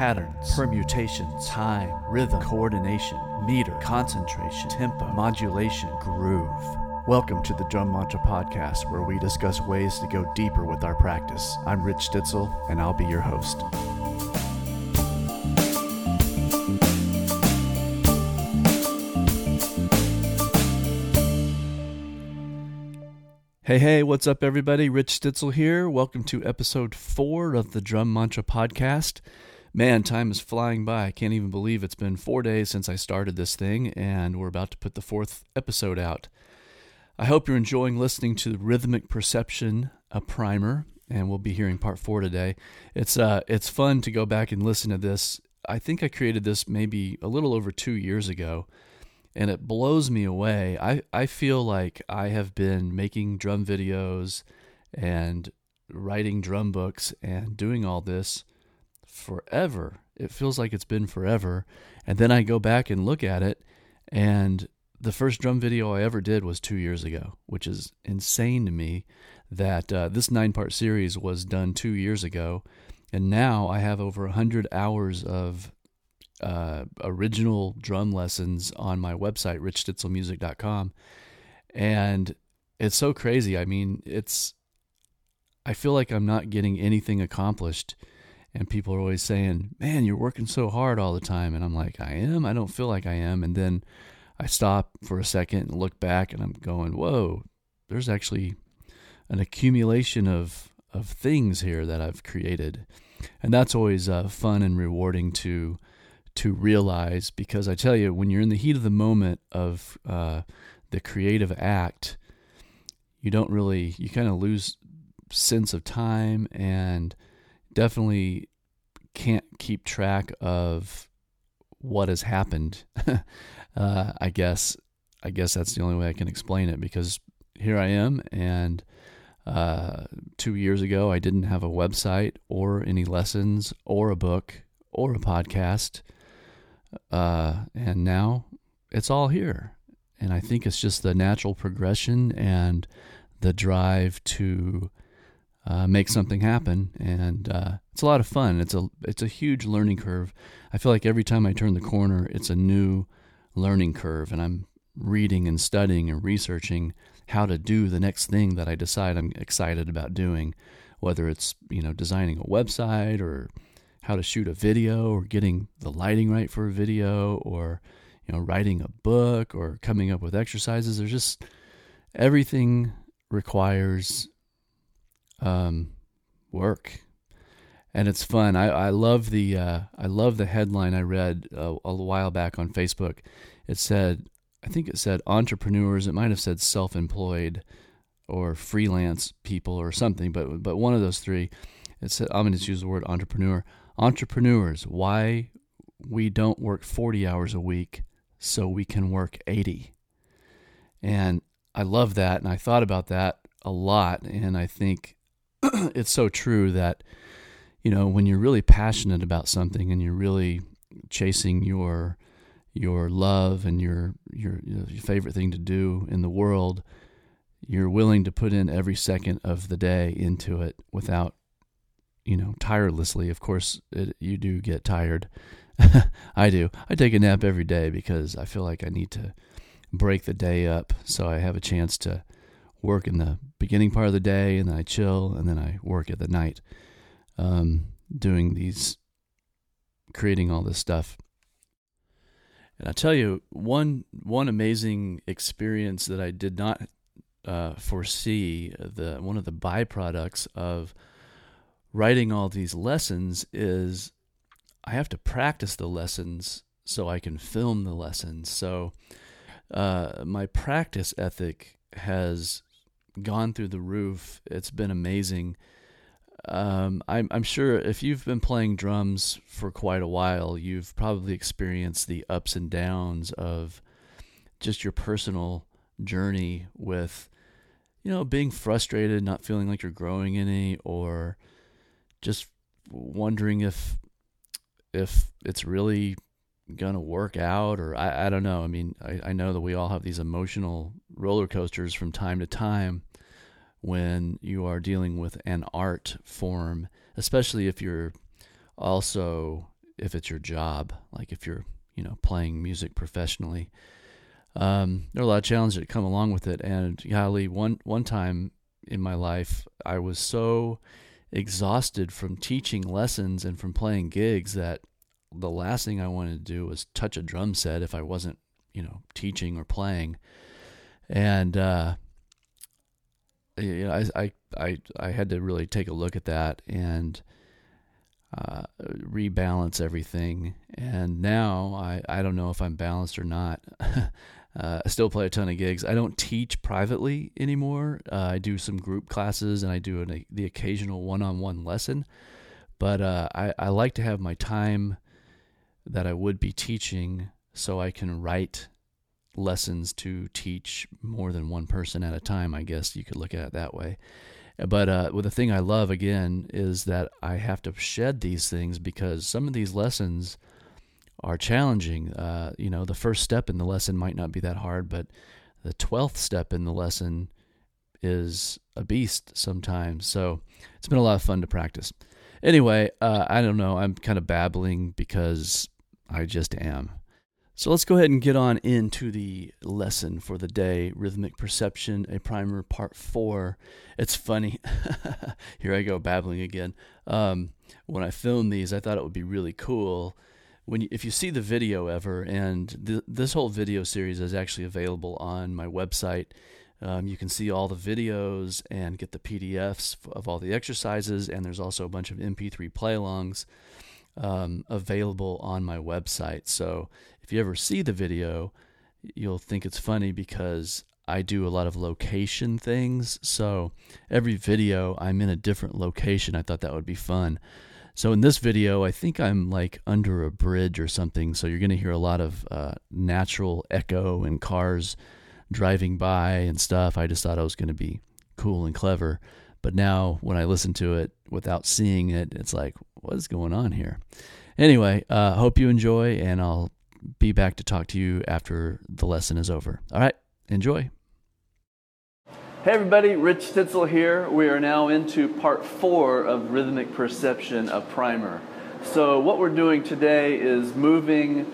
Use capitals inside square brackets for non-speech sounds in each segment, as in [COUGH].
patterns, permutations, time, rhythm, coordination, meter, concentration, tempo, modulation, groove. Welcome to the Drum Mantra Podcast, where we discuss ways to go deeper with our practice. I'm Rich Stitzel, and I'll be your host. Hey, hey, what's up, everybody? Rich Stitzel here. Welcome to episode four of the Drum Mantra Podcast. Man, time is flying by. I can't even believe it's been four days since I started this thing, and we're about to put the fourth episode out. I hope you're enjoying listening to Rhythmic Perception, a primer, and we'll be hearing part four today. It's uh, it's fun to go back and listen to this. I think I created this maybe a little over two years ago and it blows me away. I, I feel like I have been making drum videos and writing drum books and doing all this forever. It feels like it's been forever. And then I go back and look at it, and the first drum video I ever did was two years ago, which is insane to me that uh, this nine part series was done two years ago. And now I have over 100 hours of uh, original drum lessons on my website, richstitzelmusic.com. And it's so crazy. I mean, it's, I feel like I'm not getting anything accomplished. And people are always saying, man, you're working so hard all the time. And I'm like, I am. I don't feel like I am. And then I stop for a second and look back and I'm going, whoa, there's actually an accumulation of, of things here that I've created. And that's always uh, fun and rewarding to to realize because I tell you, when you're in the heat of the moment of uh, the creative act, you don't really, you kind of lose sense of time and definitely can't keep track of what has happened. [LAUGHS] uh, I guess, I guess that's the only way I can explain it because here I am and uh, two years ago, I didn't have a website or any lessons or a book or a podcast. Uh, and now it's all here. And I think it's just the natural progression and the drive to uh, make something happen. And uh, it's a lot of fun. It's a it's a huge learning curve. I feel like every time I turn the corner, it's a new learning curve, and I'm reading and studying and researching how to do the next thing that I decide I'm excited about doing, whether it's you know designing a website or how to shoot a video or getting the lighting right for a video or you know writing a book or coming up with exercises there's just everything requires um, work and it's fun i, I love the uh, i love the headline i read a, a while back on facebook it said i think it said entrepreneurs it might have said self-employed or freelance people or something but but one of those three it said i'm going to use the word entrepreneur entrepreneurs, why we don't work 40 hours a week so we can work 80. And I love that. And I thought about that a lot. And I think [CLEARS THROAT] it's so true that, you know, when you're really passionate about something and you're really chasing your your love and your your, your favorite thing to do in the world, you're willing to put in every second of the day into it without you know, tirelessly. Of course, it, you do get tired. [LAUGHS] I do. I take a nap every day because I feel like I need to break the day up so I have a chance to work in the beginning part of the day and then I chill and then I work at the night um, doing these, creating all this stuff. And I tell you, one one amazing experience that I did not uh, foresee the one of the byproducts of writing all these lessons is I have to practice the lessons so I can film the lessons. So uh, my practice ethic has gone through the roof. It's been amazing. Um, I'm, I'm sure if you've been playing drums for quite a while, you've probably experienced the ups and downs of just your personal journey with, you know, being frustrated, not feeling like you're growing any, or just wondering if if it's really gonna work out or I, I don't know. I mean, I, I know that we all have these emotional roller coasters from time to time when you are dealing with an art form, especially if you're also if it's your job, like if you're you know playing music professionally. Um, there are a lot of challenges that come along with it, and golly, one one time in my life, I was so exhausted from teaching lessons and from playing gigs that the last thing I wanted to do was touch a drum set if I wasn't, you know, teaching or playing. And uh, you know, I, I I I had to really take a look at that and uh, rebalance everything. And now I I don't know if I'm balanced or not. [LAUGHS] Uh, I still play a ton of gigs. I don't teach privately anymore. Uh, I do some group classes and I do an, the occasional one-on-one lesson. But uh, I, I like to have my time that I would be teaching so I can write lessons to teach more than one person at a time. I guess you could look at it that way. But uh, well, the thing I love again is that I have to shed these things because some of these lessons are challenging. Uh, you know, the first step in the lesson might not be that hard, but the twelfth step in the lesson is a beast sometimes. So it's been a lot of fun to practice. Anyway, uh, I don't know. I'm kind of babbling because I just am. So let's go ahead and get on into the lesson for the day Rhythmic Perception, a primer, part four. It's funny. [LAUGHS] Here I go babbling again. Um, when I filmed these, I thought it would be really cool. When you, if you see the video ever, and th- this whole video series is actually available on my website. Um, you can see all the videos and get the PDFs of all the exercises, and there's also a bunch of MP3 play alongs um, available on my website. So if you ever see the video, you'll think it's funny because I do a lot of location things. So every video, I'm in a different location. I thought that would be fun. So in this video, I think I'm like under a bridge or something. So you're going to hear a lot of uh, natural echo and cars driving by and stuff. I just thought I was going to be cool and clever. But now when I listen to it without seeing it, it's like, what is going on here? Anyway, uh, hope you enjoy, and I'll be back to talk to you after the lesson is over. All right, enjoy. Hey everybody, Rich Stitzel here. We are now into part four of Rhythmic Perception, a primer. So, what we're doing today is moving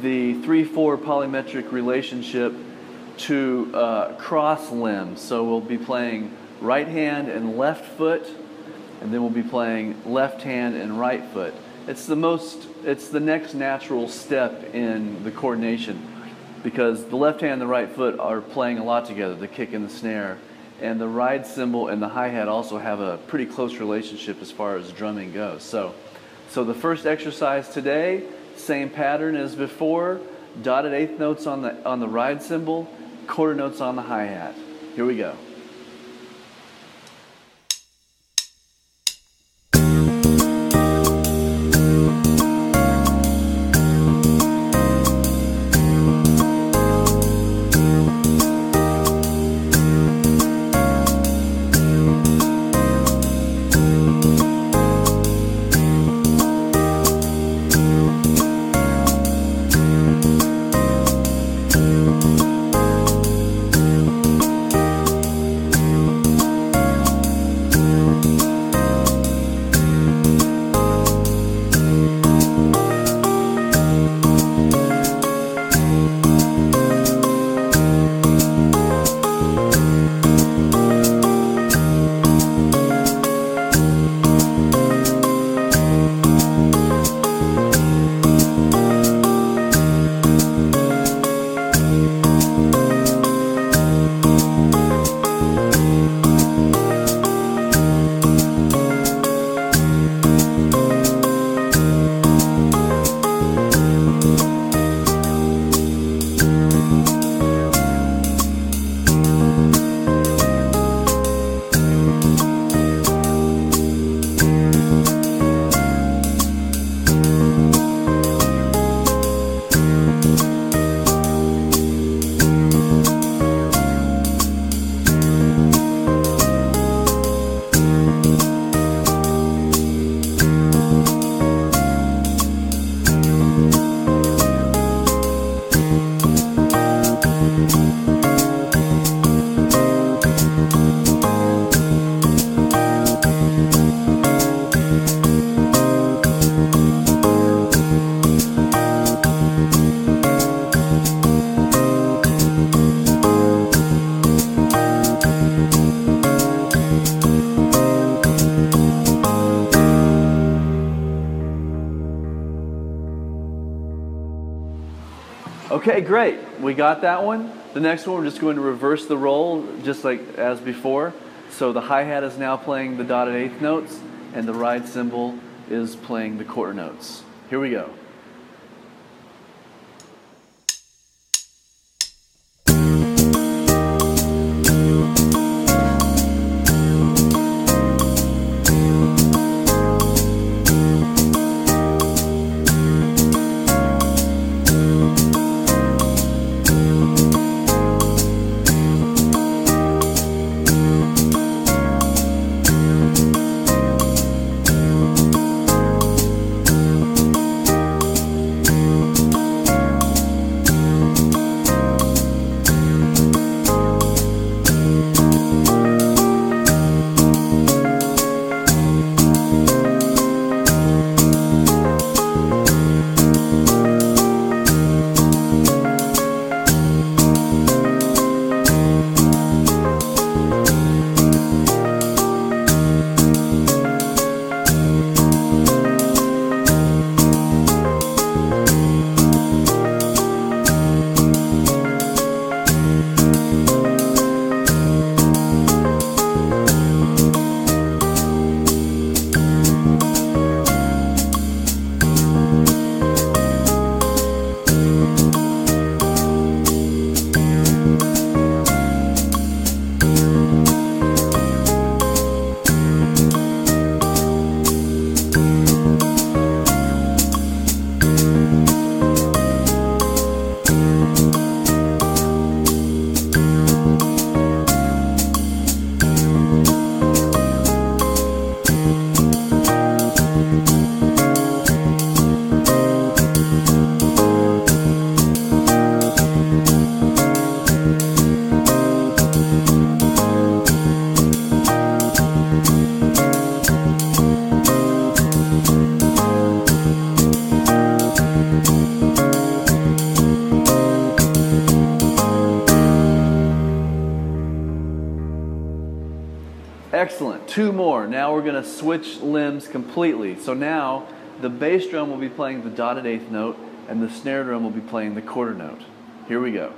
the 3 4 polymetric relationship to uh, cross limbs. So, we'll be playing right hand and left foot, and then we'll be playing left hand and right foot. It's the most, it's the next natural step in the coordination because the left hand and the right foot are playing a lot together, the kick and the snare. And the ride cymbal and the hi hat also have a pretty close relationship as far as drumming goes. So, so the first exercise today, same pattern as before dotted eighth notes on the, on the ride cymbal, quarter notes on the hi hat. Here we go. Okay, great. We got that one. The next one, we're just going to reverse the role, just like as before. So the hi hat is now playing the dotted eighth notes, and the ride cymbal is playing the quarter notes. Here we go. Switch limbs completely. So now the bass drum will be playing the dotted eighth note, and the snare drum will be playing the quarter note. Here we go.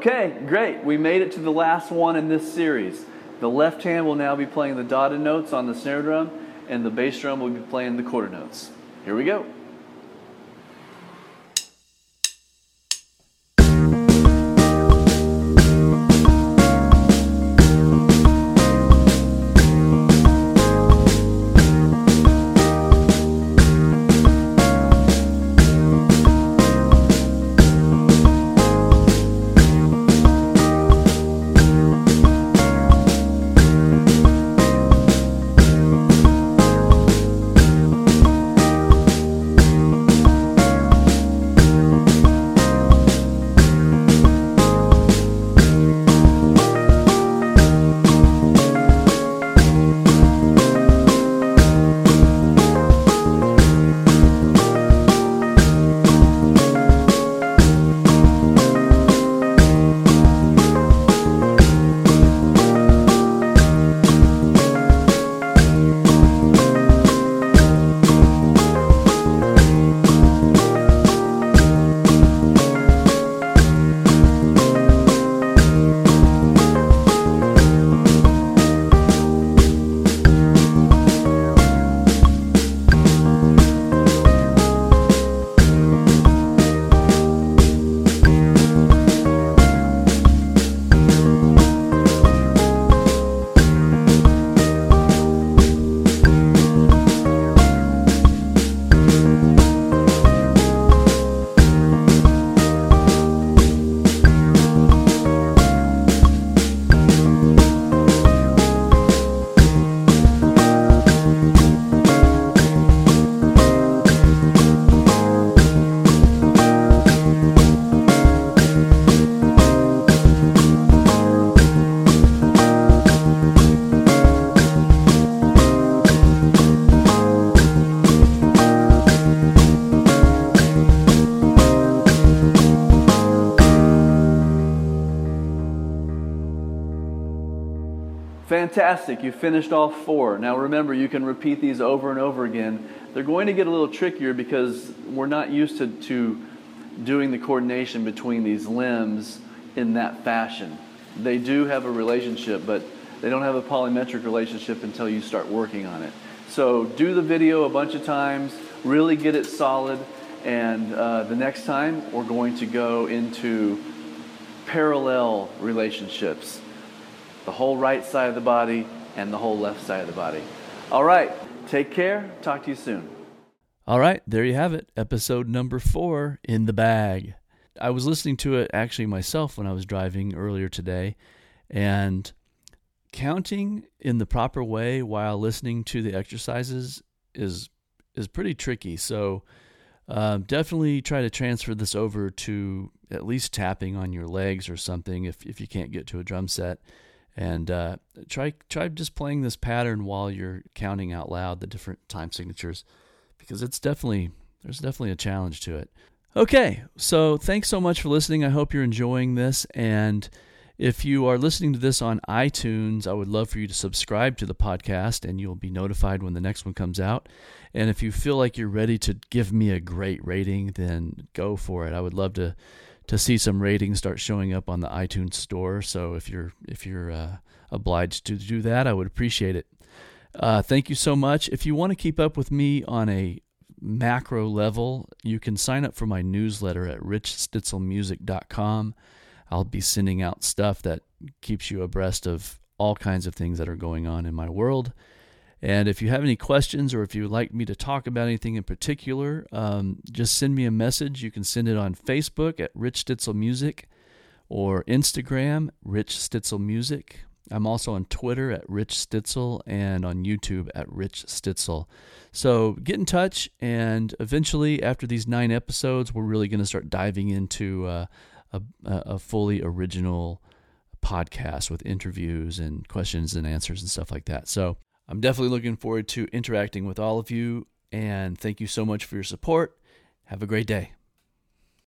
Okay, great. We made it to the last one in this series. The left hand will now be playing the dotted notes on the snare drum, and the bass drum will be playing the quarter notes. Here we go. Fantastic. You finished all four. Now remember, you can repeat these over and over again. They're going to get a little trickier because we're not used to, to doing the coordination between these limbs in that fashion. They do have a relationship, but they don't have a polymetric relationship until you start working on it. So do the video a bunch of times, really get it solid, and uh, the next time we're going to go into parallel relationships the whole right side of the body and the whole left side of the body. All right, take care. Talk to you soon. All right, there you have it. Episode number four in the bag. I was listening to it actually myself when I was driving earlier today, and counting in the proper way while listening to the exercises is is pretty tricky. So um, definitely try to transfer this over to at least tapping on your legs or something if if you can't get to a drum set and uh, try try just playing this pattern while you're counting out loud the different time signatures because it's definitely there's definitely a challenge to it. Okay, so thanks so much for listening. I hope you're enjoying this and if you are listening to this on iTunes, I would love for you to subscribe to the podcast and you'll be notified when the next one comes out. And if you feel like you're ready to give me a great rating, then go for it. I would love to to see some ratings start showing up on the iTunes store. So if you're if you're uh, obliged to do that, I would appreciate it. Uh, thank you so much. If you want to keep up with me on a macro level, you can sign up for my newsletter at richstitzelmusic.com. I'll be sending out stuff that keeps you abreast of all kinds of things that are going on in my world. And if you have any questions or if you would like me to talk about anything in particular, um, just send me a message. You can send it on Facebook at Rich Stitzel Music or Instagram, Rich Stitzel Music. I'm also on Twitter at Rich Stitzel and on YouTube at Rich Stitzel. So get in touch, and eventually, after these nine episodes, we're really going to start diving into uh, a, a fully original podcast with interviews and questions and answers and stuff like that. So I'm definitely looking forward to interacting with all of you. And thank you so much for your support. Have a great day.